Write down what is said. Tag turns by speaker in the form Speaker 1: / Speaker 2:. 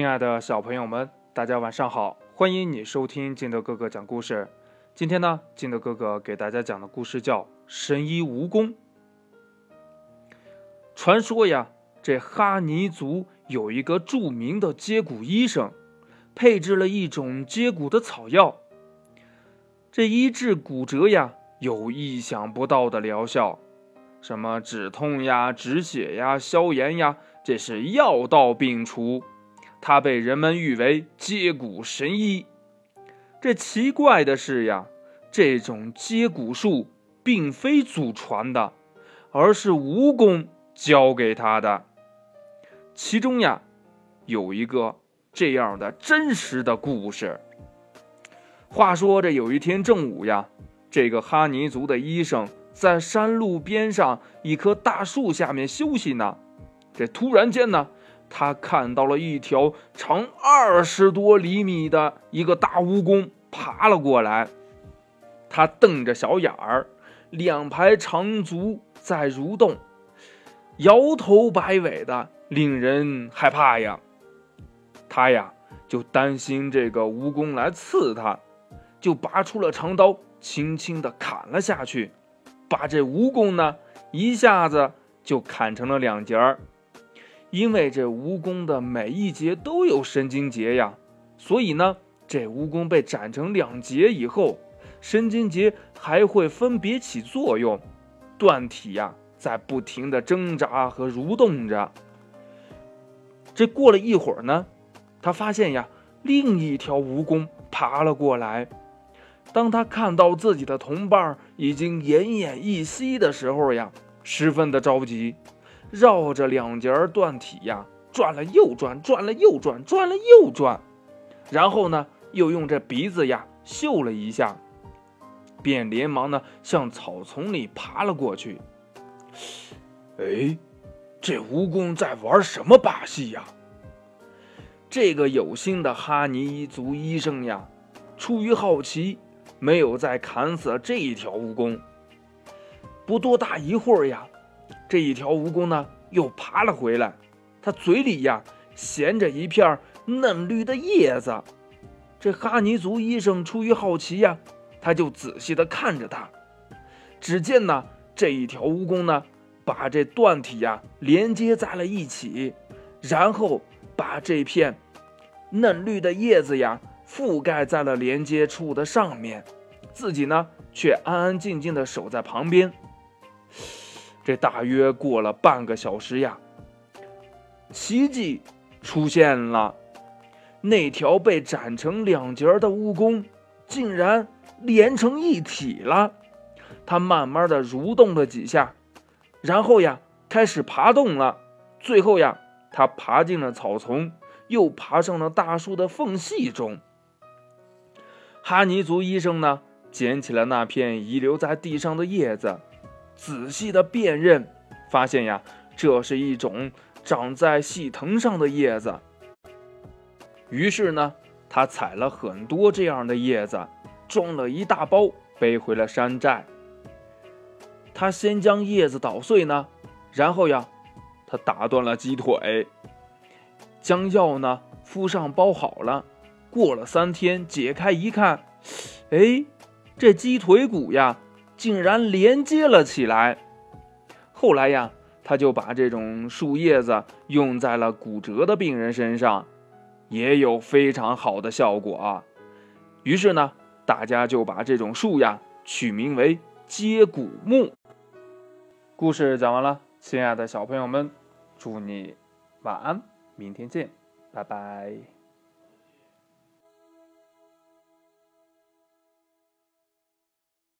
Speaker 1: 亲爱的小朋友们，大家晚上好！欢迎你收听金德哥哥讲故事。今天呢，金德哥哥给大家讲的故事叫《神医蜈蚣》。传说呀，这哈尼族有一个著名的接骨医生，配制了一种接骨的草药，这医治骨折呀，有意想不到的疗效，什么止痛呀、止血呀、消炎呀，这是药到病除。他被人们誉为接骨神医。这奇怪的是呀，这种接骨术并非祖传的，而是蜈蚣教给他的。其中呀，有一个这样的真实的故事。话说这有一天正午呀，这个哈尼族的医生在山路边上一棵大树下面休息呢。这突然间呢。他看到了一条长二十多厘米的一个大蜈蚣爬了过来，他瞪着小眼儿，两排长足在蠕动，摇头摆尾的，令人害怕呀。他呀就担心这个蜈蚣来刺他，就拔出了长刀，轻轻的砍了下去，把这蜈蚣呢一下子就砍成了两截儿。因为这蜈蚣的每一节都有神经节呀，所以呢，这蜈蚣被斩成两节以后，神经节还会分别起作用，断体呀，在不停的挣扎和蠕动着。这过了一会儿呢，他发现呀，另一条蜈蚣爬了过来。当他看到自己的同伴已经奄奄一息的时候呀，十分的着急。绕着两节断体呀，转了又转，转了又转，转了又转，然后呢，又用这鼻子呀嗅了一下，便连忙呢向草丛里爬了过去。哎，这蜈蚣在玩什么把戏呀？这个有心的哈尼族医生呀，出于好奇，没有再砍死这一条蜈蚣。不多大一会儿呀。这一条蜈蚣呢，又爬了回来，它嘴里呀衔着一片嫩绿的叶子。这哈尼族医生出于好奇呀，他就仔细的看着它。只见呢，这一条蜈蚣呢，把这断体呀连接在了一起，然后把这片嫩绿的叶子呀覆盖在了连接处的上面，自己呢却安安静静的守在旁边。这大约过了半个小时呀，奇迹出现了，那条被斩成两截的蜈蚣竟然连成一体了。它慢慢的蠕动了几下，然后呀开始爬动了。最后呀，它爬进了草丛，又爬上了大树的缝隙中。哈尼族医生呢，捡起了那片遗留在地上的叶子。仔细的辨认，发现呀，这是一种长在细藤上的叶子。于是呢，他采了很多这样的叶子，装了一大包，背回了山寨。他先将叶子捣碎呢，然后呀，他打断了鸡腿，将药呢敷上包好了。过了三天，解开一看，哎，这鸡腿骨呀。竟然连接了起来。后来呀，他就把这种树叶子用在了骨折的病人身上，也有非常好的效果啊。于是呢，大家就把这种树呀取名为接骨木。故事讲完了，亲爱的小朋友们，祝你晚安，明天见，拜拜。